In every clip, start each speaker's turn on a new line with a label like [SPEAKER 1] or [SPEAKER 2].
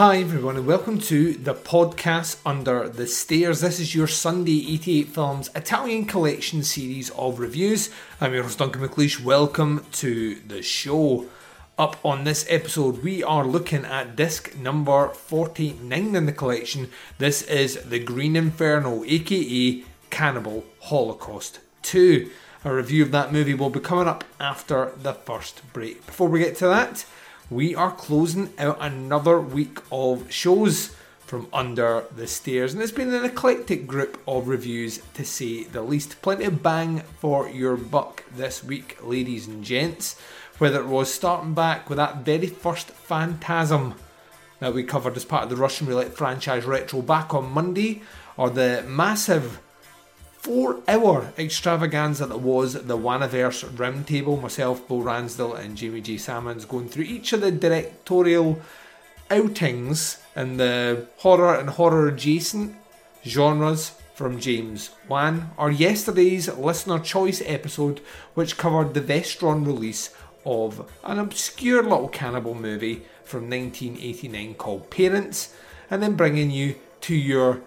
[SPEAKER 1] Hi, everyone, and welcome to the podcast Under the Stairs. This is your Sunday 88 Films Italian Collection series of reviews. I'm your host, Duncan McLeish. Welcome to the show. Up on this episode, we are looking at disc number 49 in the collection. This is The Green Inferno, aka Cannibal Holocaust 2. A review of that movie will be coming up after the first break. Before we get to that, we are closing out another week of shows from under the stairs, and it's been an eclectic group of reviews to say the least. Plenty of bang for your buck this week, ladies and gents. Whether it was starting back with that very first Phantasm that we covered as part of the Russian Roulette franchise retro back on Monday, or the massive four hour extravaganza that was the Wanaverse Roundtable. Myself, Bo Ransdell, and Jamie J. Salmons going through each of the directorial outings in the horror and horror adjacent genres from James Wan, or yesterday's listener choice episode, which covered the Vestron release of an obscure little cannibal movie from 1989 called Parents, and then bringing you to your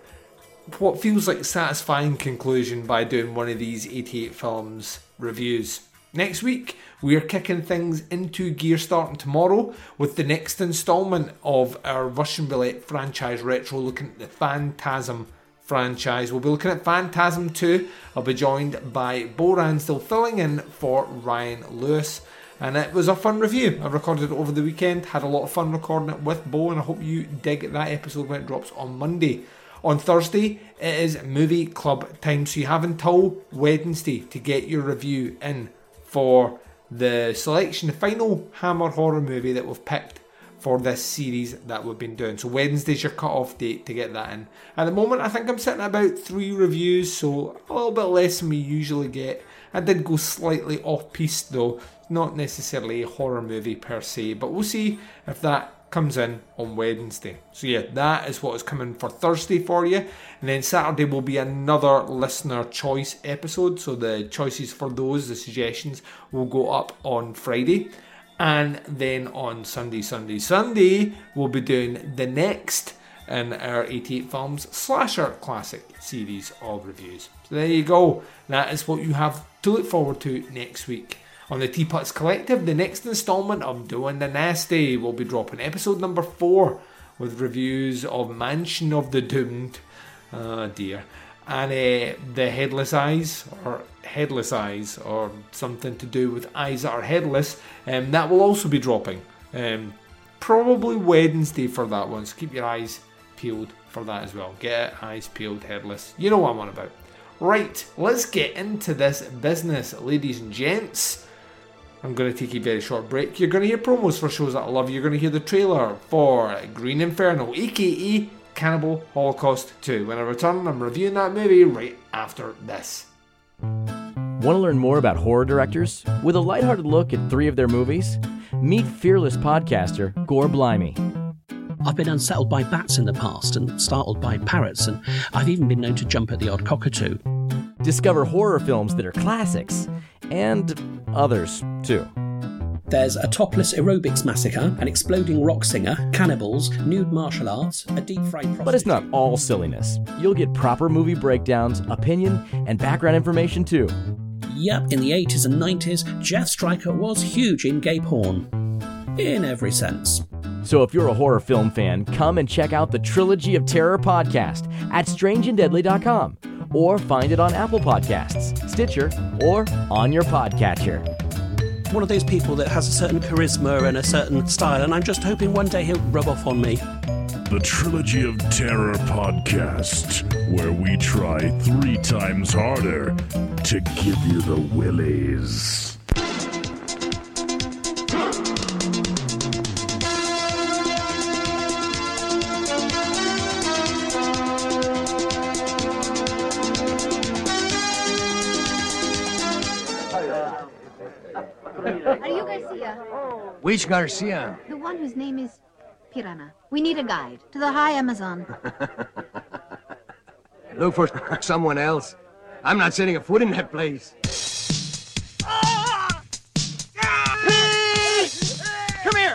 [SPEAKER 1] what feels like satisfying conclusion by doing one of these 88 films reviews. Next week, we're kicking things into gear starting tomorrow with the next instalment of our Russian Roulette franchise retro looking at the Phantasm franchise. We'll be looking at Phantasm 2. I'll be joined by Bo still filling in for Ryan Lewis. And it was a fun review. I recorded it over the weekend, had a lot of fun recording it with Bo, and I hope you dig that episode when it drops on Monday. On Thursday, it is movie club time, so you have until Wednesday to get your review in for the selection, the final Hammer horror movie that we've picked for this series that we've been doing. So Wednesday's your cut-off date to get that in. At the moment, I think I'm sitting at about three reviews, so a little bit less than we usually get. I did go slightly off-piste though, not necessarily a horror movie per se, but we'll see if that comes in on Wednesday. So yeah, that is what is coming for Thursday for you. And then Saturday will be another listener choice episode. So the choices for those, the suggestions, will go up on Friday. And then on Sunday, Sunday, Sunday, we'll be doing the next in our 88 Films Slasher Classic series of reviews. So there you go. That is what you have to look forward to next week. On the Teapots Collective, the next instalment of Doing the Nasty will be dropping episode number four with reviews of Mansion of the Doomed. Oh dear. And uh, the Headless Eyes, or Headless Eyes, or something to do with eyes that are headless, um, that will also be dropping. Um, probably Wednesday for that one, so keep your eyes peeled for that as well. Get it, eyes peeled, headless. You know what I'm on about. Right, let's get into this business, ladies and gents. I'm going to take a very short break. You're going to hear promos for shows that I love. You're going to hear the trailer for Green Inferno, aka Cannibal Holocaust 2. When I return, I'm reviewing that movie right after this.
[SPEAKER 2] Want to learn more about horror directors? With a lighthearted look at three of their movies? Meet fearless podcaster Gore Blimey.
[SPEAKER 3] I've been unsettled by bats in the past and startled by parrots, and I've even been known to jump at the odd cockatoo.
[SPEAKER 2] Discover horror films that are classics and others too.
[SPEAKER 3] There's a topless aerobics massacre, an exploding rock singer, cannibals, nude martial arts, a deep fried prostitute.
[SPEAKER 2] But it's not all silliness. You'll get proper movie breakdowns, opinion, and background information too.
[SPEAKER 3] Yep, in the 80s and 90s, Jeff Stryker was huge in gay porn. In every sense.
[SPEAKER 2] So if you're a horror film fan, come and check out the Trilogy of Terror podcast at strangeanddeadly.com or find it on Apple Podcasts, Stitcher, or on your podcatcher.
[SPEAKER 3] One of those people that has a certain charisma and a certain style, and I'm just hoping one day he'll rub off on me.
[SPEAKER 4] the Trilogy of Terror podcast, where we try three times harder to give you the willies.
[SPEAKER 5] Which Garcia?
[SPEAKER 6] The one whose name is Piranha. We need a guide to the high Amazon.
[SPEAKER 5] Look for someone else. I'm not setting a foot in that place.
[SPEAKER 7] Come here!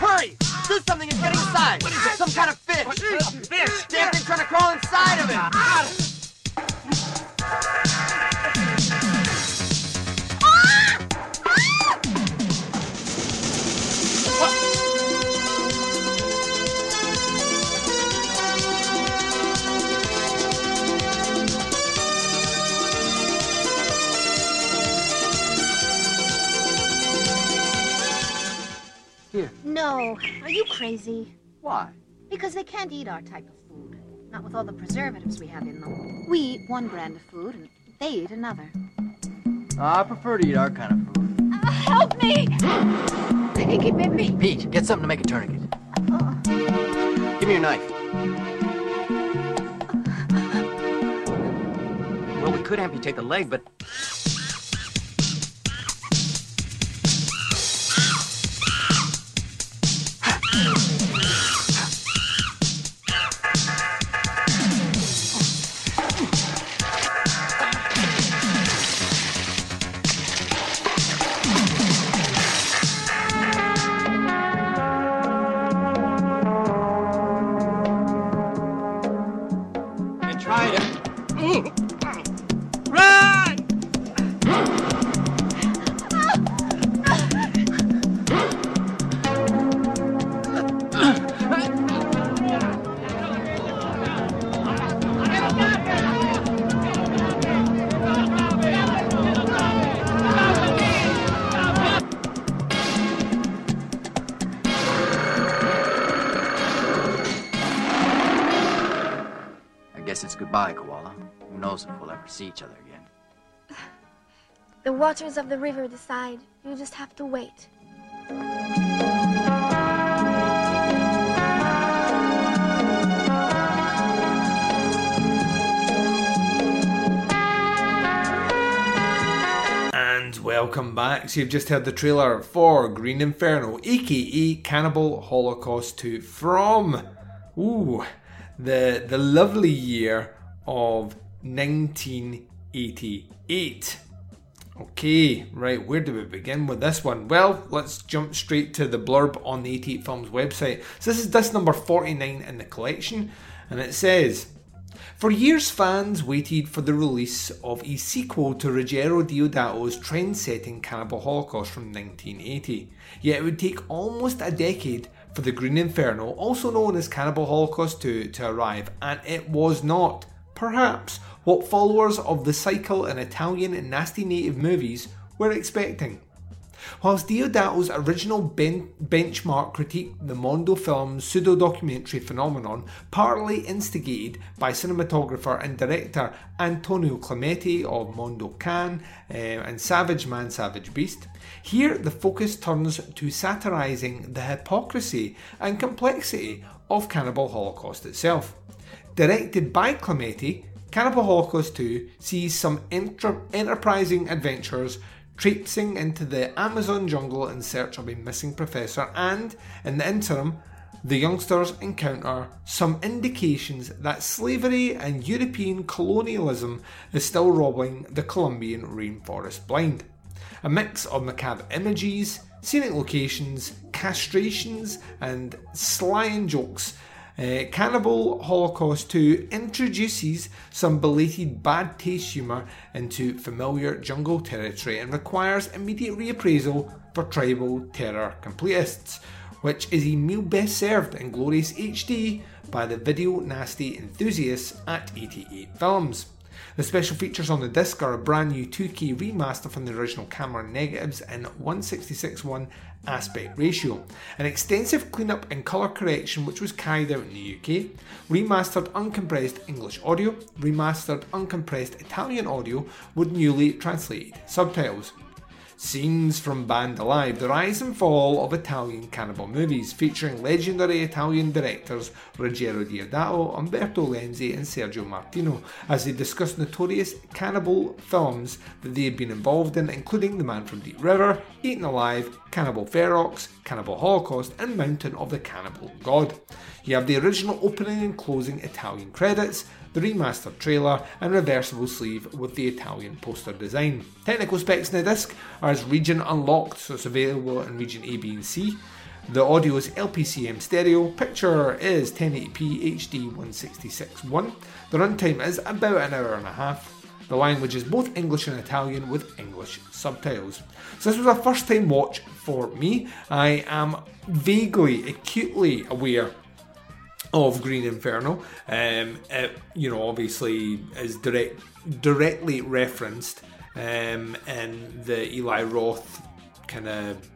[SPEAKER 7] Hurry! Do something, it's getting inside! What is it? Some kind of fish! A fish! Damn thing trying to crawl inside of it!
[SPEAKER 6] Crazy?
[SPEAKER 7] Why?
[SPEAKER 6] Because they can't eat our type of food. Not with all the preservatives we have in them. We eat one brand of food and they eat another.
[SPEAKER 7] I prefer to eat our kind of food.
[SPEAKER 6] Uh, help me! He bit me.
[SPEAKER 7] Pete, get something to make a tourniquet. Give me your knife. Well, we could amputate the leg, but goodbye, Koala. Who knows if we'll ever see each other again.
[SPEAKER 8] The waters of the river decide. You just have to wait.
[SPEAKER 1] And welcome back. So you've just heard the trailer for Green Inferno, aka Cannibal Holocaust 2 from ooh the the lovely year of 1988. Okay, right, where do we begin with this one? Well, let's jump straight to the blurb on the 88 Films website. So this is disc number 49 in the collection, and it says for years, fans waited for the release of a sequel to Ruggero Deodato's trend setting Cannibal Holocaust from 1980. Yet it would take almost a decade for the Green Inferno, also known as Cannibal Holocaust 2, to arrive, and it was not, perhaps, what followers of the cycle in Italian and nasty native movies were expecting. Whilst Deodato's original ben- benchmark critiqued the Mondo film's pseudo documentary phenomenon, partly instigated by cinematographer and director Antonio Clemente of Mondo Cane uh, and Savage Man Savage Beast, here the focus turns to satirising the hypocrisy and complexity of Cannibal Holocaust itself. Directed by Clemente, Cannibal Holocaust 2 sees some enter- enterprising adventurers traipsing into the Amazon jungle in search of a missing professor, and in the interim, the youngsters encounter some indications that slavery and European colonialism is still robbing the Colombian rainforest blind. A mix of macabre images, scenic locations, castrations, and slying jokes uh, Cannibal Holocaust 2 introduces some belated bad taste humour into familiar jungle territory and requires immediate reappraisal for tribal terror completists, which is a meal best served in glorious HD by the video nasty enthusiasts at 88 Films. The special features on the disc are a brand new 2K remaster from the original camera negatives in 166:1 aspect ratio, an extensive cleanup and colour correction which was carried out in the UK, remastered uncompressed English audio, remastered uncompressed Italian audio with newly translated subtitles. Scenes from Band Alive, the rise and fall of Italian cannibal movies, featuring legendary Italian directors Ruggero Deodato, Umberto Lenzi, and Sergio Martino, as they discuss notorious cannibal films that they had been involved in, including The Man from Deep River, Eaten Alive, Cannibal Ferox, Cannibal Holocaust, and Mountain of the Cannibal God. You have the original opening and closing Italian credits, the remastered trailer, and reversible sleeve with the Italian poster design. Technical specs in the disc are as region unlocked, so it's available in region A, B, and C. The audio is LPCM stereo, picture is 1080p HD 166.1. The runtime is about an hour and a half. The language is both English and Italian with English subtitles. So this was a first time watch for me. I am vaguely, acutely aware of Green Inferno. Um, it, you know, obviously is direct, directly referenced um, in the Eli Roth kind of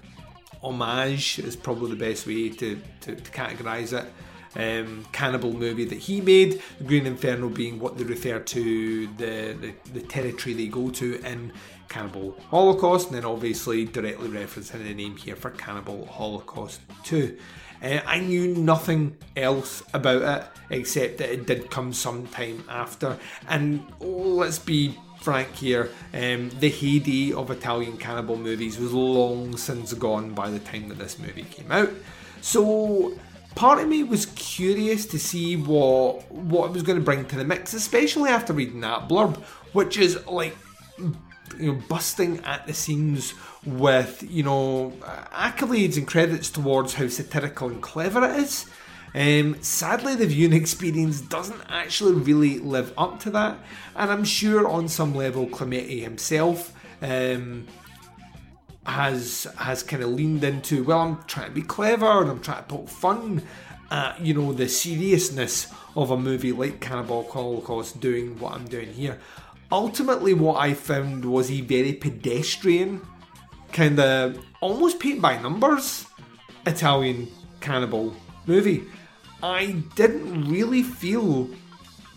[SPEAKER 1] homage is probably the best way to, to, to categorize it. Um, cannibal movie that he made, Green Inferno being what they refer to the, the, the territory they go to in Cannibal Holocaust, and then obviously directly referencing the name here for Cannibal Holocaust 2. Uh, I knew nothing else about it except that it did come sometime after. And oh, let's be frank here, um, the heyday of Italian cannibal movies was long since gone by the time that this movie came out. So part of me was curious to see what what it was going to bring to the mix, especially after reading that blurb, which is like you know busting at the seams with you know accolades and credits towards how satirical and clever it is. Um, sadly, the viewing experience doesn't actually really live up to that, and I'm sure on some level Clementi himself um, has has kind of leaned into well, I'm trying to be clever and I'm trying to poke fun at you know the seriousness of a movie like Cannibal Holocaust doing what I'm doing here. Ultimately, what I found was a very pedestrian, kind of almost paint by numbers Italian cannibal movie. I didn't really feel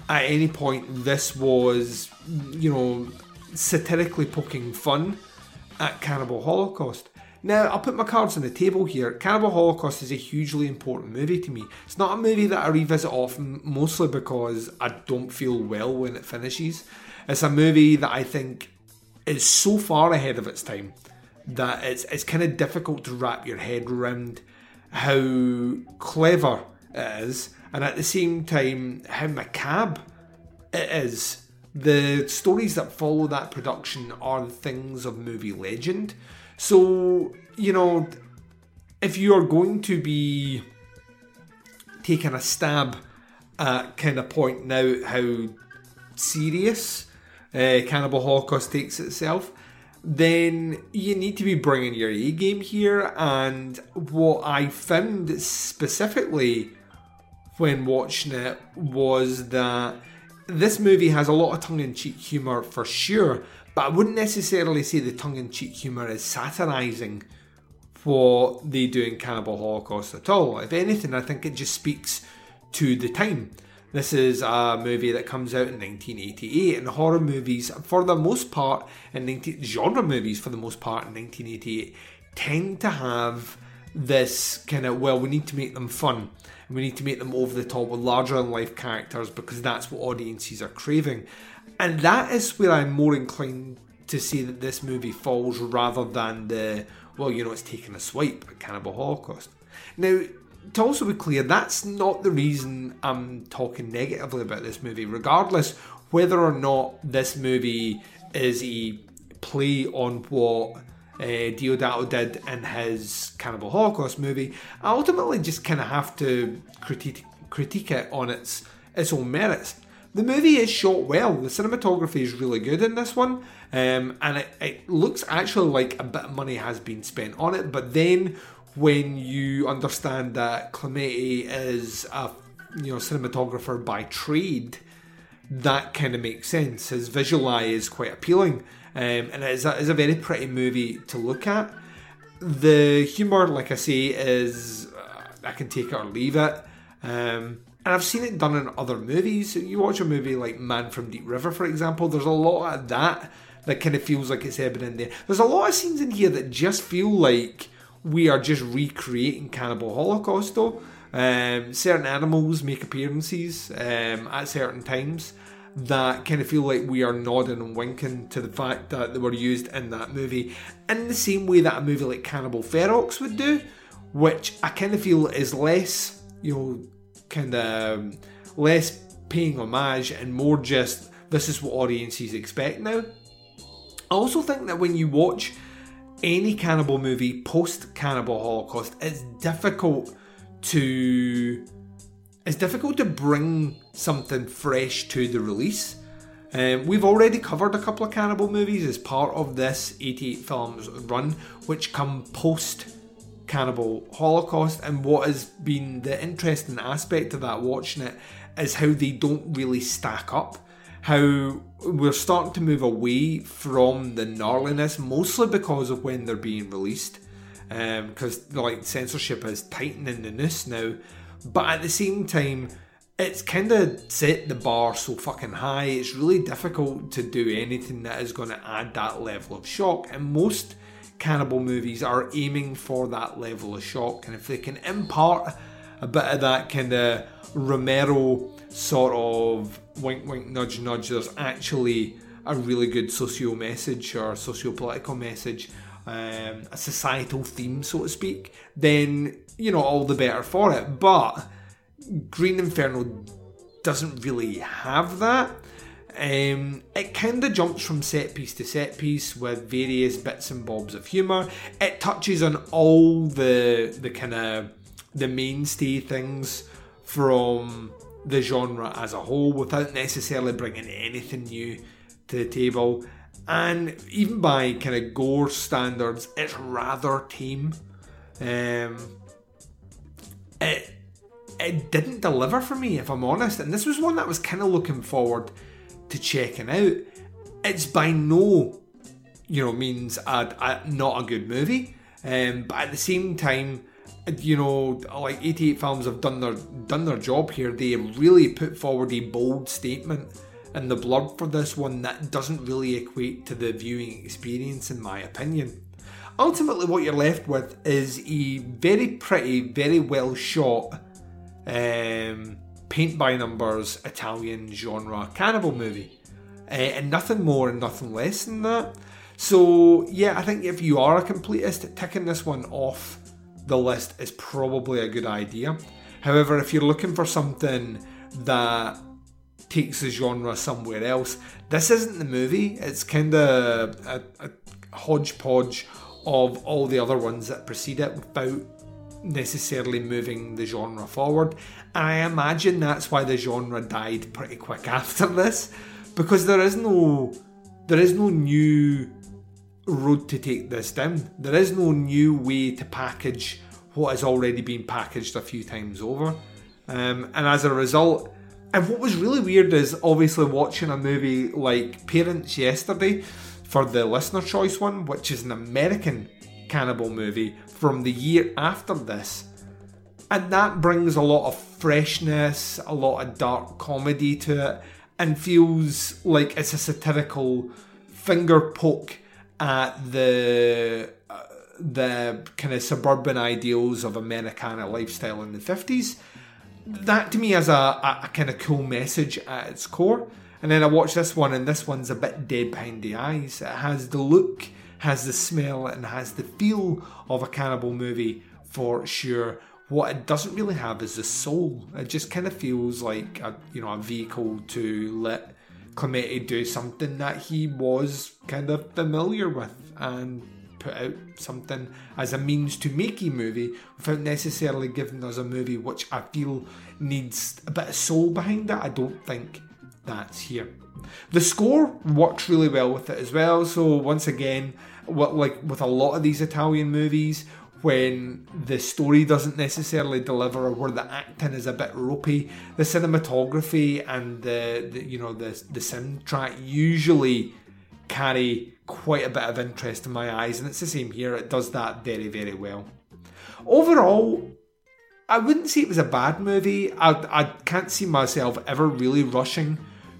[SPEAKER 1] at any point this was, you know, satirically poking fun at Cannibal Holocaust. Now, I'll put my cards on the table here. Cannibal Holocaust is a hugely important movie to me. It's not a movie that I revisit often, mostly because I don't feel well when it finishes. It's a movie that I think is so far ahead of its time that it's, it's kind of difficult to wrap your head around how clever it is, and at the same time, how macabre it is. The stories that follow that production are things of movie legend. So, you know, if you are going to be taking a stab at kind of pointing out how serious uh, Cannibal Holocaust takes itself, then you need to be bringing your A game here. And what I found specifically when watching it was that this movie has a lot of tongue in cheek humour for sure, but I wouldn't necessarily say the tongue in cheek humour is satirising what they do in Cannibal Holocaust at all. If anything, I think it just speaks to the time. This is a movie that comes out in 1988, and horror movies, for the most part, and 19, genre movies for the most part in 1988, tend to have this kind of well, we need to make them fun, and we need to make them over the top with larger than life characters because that's what audiences are craving, and that is where I'm more inclined to say that this movie falls rather than the well, you know, it's taking a swipe at Cannibal Holocaust. Now, to also be clear, that's not the reason I'm talking negatively about this movie, regardless whether or not this movie is a play on what uh, Deodato did in his Cannibal Holocaust movie. I ultimately just kind of have to critique critique it on its its own merits. The movie is shot well. The cinematography is really good in this one, um, and it, it looks actually like a bit of money has been spent on it. But then when you understand that Clementi is a you know cinematographer by trade, that kind of makes sense. His visual eye is quite appealing, um, and it is a, a very pretty movie to look at. The humour, like I say, is uh, I can take it or leave it. Um, and I've seen it done in other movies. You watch a movie like Man from Deep River, for example, there's a lot of that that kind of feels like it's ebbing in there. There's a lot of scenes in here that just feel like we are just recreating Cannibal Holocaust, though. Um, certain animals make appearances um, at certain times that kind of feel like we are nodding and winking to the fact that they were used in that movie in the same way that a movie like Cannibal Ferox would do, which I kind of feel is less, you know, kind of um, less paying homage and more just this is what audiences expect now. I also think that when you watch any cannibal movie post Cannibal Holocaust, it's difficult to it's difficult to bring something fresh to the release. Um, we've already covered a couple of cannibal movies as part of this 88 films run, which come post Cannibal Holocaust, and what has been the interesting aspect of that watching it is how they don't really stack up. How we're starting to move away from the gnarliness, mostly because of when they're being released, because um, like censorship is tightening the noose now. But at the same time, it's kind of set the bar so fucking high. It's really difficult to do anything that is going to add that level of shock, and most cannibal movies are aiming for that level of shock. And if they can impart a bit of that kind of Romero sort of wink, wink, nudge, nudge, there's actually a really good socio message or socio political message, um, a societal theme, so to speak, then, you know, all the better for it. But Green Inferno doesn't really have that. Um, it kind of jumps from set piece to set piece with various bits and bobs of humour. It touches on all the the kind of the mainstay things from the genre as a whole without necessarily bringing anything new to the table. And even by kind of gore standards, it's rather tame. Um, it it didn't deliver for me, if I'm honest. And this was one that was kind of looking forward to checking out. It's by no, you know, means a, a not a good movie, um, but at the same time, you know, like 88 films have done their done their job here. They really put forward a bold statement in the blurb for this one that doesn't really equate to the viewing experience, in my opinion. Ultimately, what you're left with is a very pretty, very well shot, um, paint by numbers Italian genre cannibal movie, uh, and nothing more and nothing less than that. So, yeah, I think if you are a completist, ticking this one off the list is probably a good idea. However, if you're looking for something that takes the genre somewhere else, this isn't the movie. It's kind of a, a hodgepodge of all the other ones that precede it without necessarily moving the genre forward. And I imagine that's why the genre died pretty quick after this, because there is no there is no new road to take this down. There is no new way to package what has already been packaged a few times over. Um, and as a result, and what was really weird is obviously watching a movie like Parents Yesterday for the listener choice one, which is an American cannibal movie from the year after this. And that brings a lot of freshness, a lot of dark comedy to it, and feels like it's a satirical finger poke at the uh, the kind of suburban ideals of Americana lifestyle in the 50s. That to me has a, a, a kind of cool message at its core. And then I watched this one, and this one's a bit dead behind the eyes. It has the look, has the smell, and has the feel of a cannibal movie for sure. What it doesn't really have is the soul. It just kind of feels like a you know a vehicle to let Clementi do something that he was kind of familiar with and put out something as a means to make a movie without necessarily giving us a movie which I feel needs a bit of soul behind it. I don't think that's here. The score works really well with it as well. So once again, what like with a lot of these Italian movies, when the story doesn't necessarily deliver or where the acting is a bit ropey. The cinematography and the, the you know the the soundtrack usually carry quite a bit of interest in my eyes, and it's the same here. It does that very very well. Overall, I wouldn't say it was a bad movie. I I can't see myself ever really rushing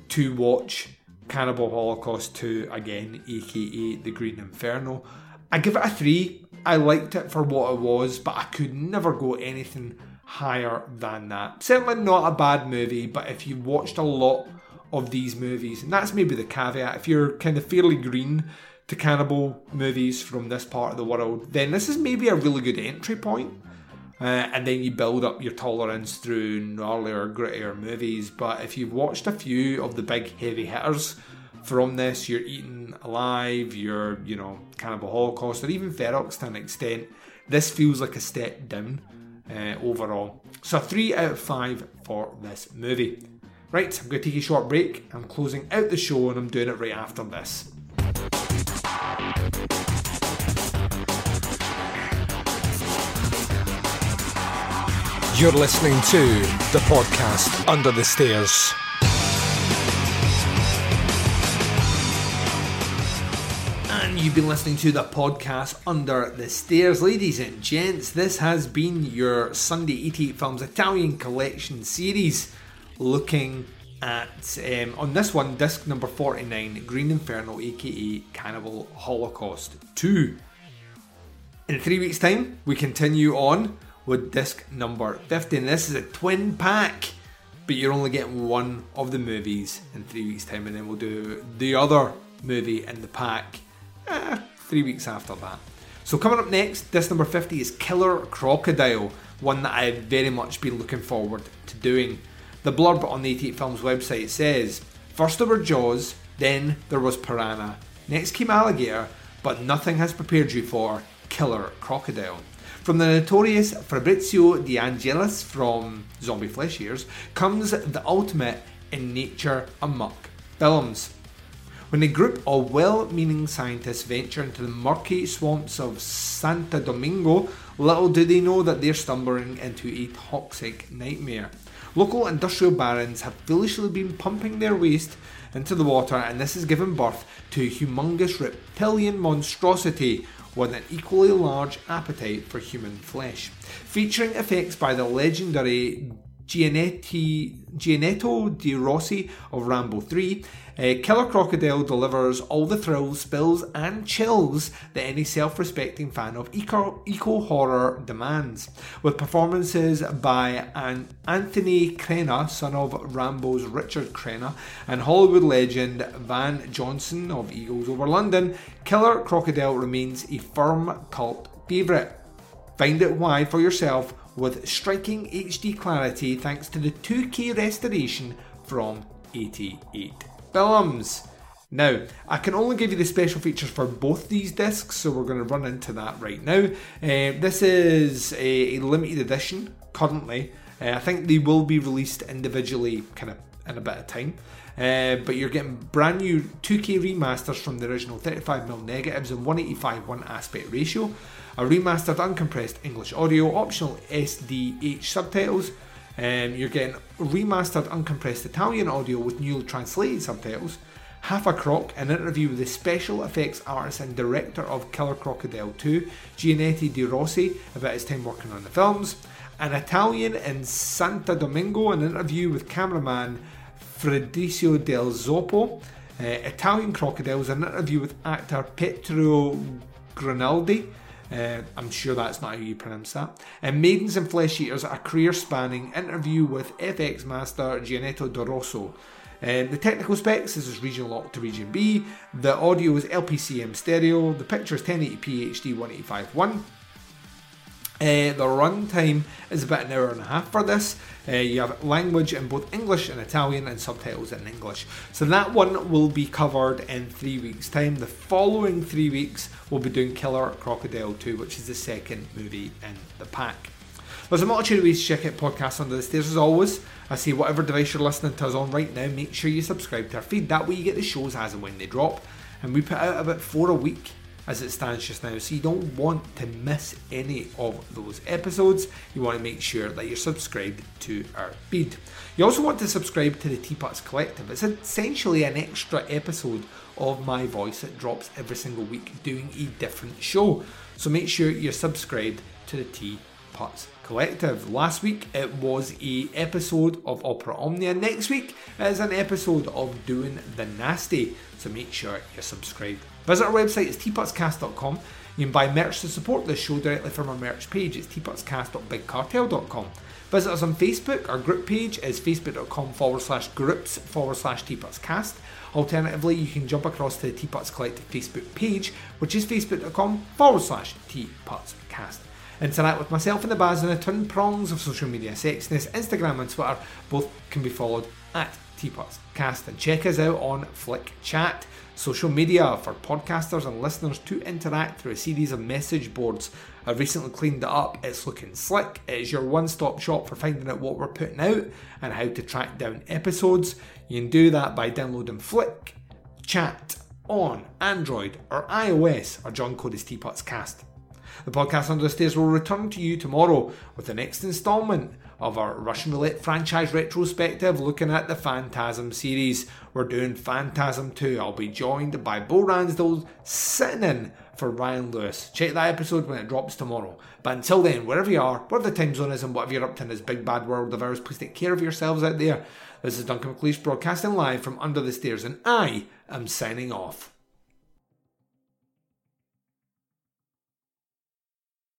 [SPEAKER 1] to watch Cannibal Holocaust 2 again, aka The Green Inferno. I give it a 3. I liked it for what it was, but I could never go anything higher than that. Certainly not a bad movie, but if you watched a lot of these movies, and that's maybe the caveat, if you're kind of fairly green to cannibal movies from this part of the world, then this is maybe a really good entry point. Uh, and then you build up your tolerance through gnarlier, grittier movies. But if you've watched a few of the big heavy hitters from this, you're eaten alive, you're, you know, Cannibal Holocaust, or even Ferox to an extent, this feels like a step down uh, overall. So, 3 out of 5 for this movie. Right, I'm going to take a short break. I'm closing out the show and I'm doing it right after this. You're listening to the podcast Under the Stairs. And you've been listening to the podcast Under the Stairs. Ladies and gents, this has been your Sunday 88 Films Italian Collection series looking at, um, on this one, disc number 49, Green Inferno, aka Cannibal Holocaust 2. In three weeks' time, we continue on with disc number 50. And this is a twin pack, but you're only getting one of the movies in three weeks' time, and then we'll do the other movie in the pack eh, three weeks after that. So, coming up next, disc number 50 is Killer Crocodile, one that I've very much been looking forward to doing. The blurb on the 88 Films website says First there were Jaws, then there was Piranha, next came Alligator, but nothing has prepared you for Killer Crocodile. From the notorious Fabrizio De Angelis from Zombie Flesh Eaters comes the ultimate in nature amok films. When a group of well meaning scientists venture into the murky swamps of Santo Domingo, little do they know that they're stumbling into a toxic nightmare. Local industrial barons have foolishly been pumping their waste into the water, and this has given birth to a humongous reptilian monstrosity with an equally large appetite for human flesh. Featuring effects by the legendary Gianetti, Giannetto De Rossi of Rambo 3, uh, Killer Crocodile delivers all the thrills, spills, and chills that any self respecting fan of eco, eco horror demands. With performances by an Anthony Crenna, son of Rambo's Richard Crenna, and Hollywood legend Van Johnson of Eagles Over London, Killer Crocodile remains a firm cult favourite. Find out why for yourself with striking HD clarity thanks to the 2K restoration from 88 Films. Now, I can only give you the special features for both these discs, so we're going to run into that right now. Uh, this is a, a, limited edition currently. Uh, I think they will be released individually kind of in a bit of time. Uh, but you're getting brand new 2K remasters from the original 35mm negatives and 185 1 aspect ratio a remastered uncompressed English audio, optional SDH subtitles. Um, you're getting remastered uncompressed Italian audio with newly translated subtitles. Half a Croc, an interview with the special effects artist and director of Killer Crocodile 2, Gianetti De Rossi, about his time working on the films. An Italian in Santa Domingo, an interview with cameraman Federico Del Zoppo. Uh, Italian Crocodiles, an interview with actor Pietro Grinaldi. Uh, I'm sure that's not how you pronounce that. And Maidens and Flesh Eaters, a career spanning interview with FX master Giannetto De Rossi. Um, the technical specs this is region lock to region B. The audio is LPCM stereo. The picture is 1080p HD 185.1. Uh, the runtime is about an hour and a half for this. Uh, you have language in both English and Italian and subtitles in English. So that one will be covered in three weeks' time. The following three weeks, we'll be doing Killer Crocodile 2, which is the second movie in the pack. There's a multitude of ways to check out podcasts under the stairs as always. I say whatever device you're listening to us on right now, make sure you subscribe to our feed. That way you get the shows as and when they drop. And we put out about four a week as it stands just now, so you don't want to miss any of those episodes. You want to make sure that you're subscribed to our feed. You also want to subscribe to the Teapots Collective. It's essentially an extra episode of my voice that drops every single week doing a different show. So make sure you're subscribed to the Teapots Collective. Last week it was a episode of Opera Omnia. Next week is an episode of Doing the Nasty. So make sure you're subscribed. Visit our website, it's teapotscast.com. You can buy merch to support this show directly from our merch page. It's teapotscast.bigcartel.com. Visit us on Facebook. Our group page is facebook.com forward slash groups forward slash teapotscast. Alternatively, you can jump across to the Teapots Collective Facebook page, which is facebook.com forward slash teapotscast. Interact with myself and the Baz on the twin prongs of social media sexiness, Instagram and Twitter. Both can be followed at Teapotscast. And check us out on Flick Chat social media for podcasters and listeners to interact through a series of message boards. I've recently cleaned it up, it's looking slick. It is your one stop shop for finding out what we're putting out and how to track down episodes. You can do that by downloading Flick Chat on Android or iOS. or John code is Teapots Cast. The podcast Under the Stairs will return to you tomorrow with the next instalment of our Russian Roulette franchise retrospective looking at the Phantasm series. We're doing Phantasm 2. I'll be joined by Bo Ransdell sitting in for Ryan Lewis. Check that episode when it drops tomorrow. But until then, wherever you are, wherever the time zone is, and whatever you're up to in this big bad world of ours, please take care of yourselves out there. This is Duncan McLeish broadcasting live from Under the Stairs, and I am signing off.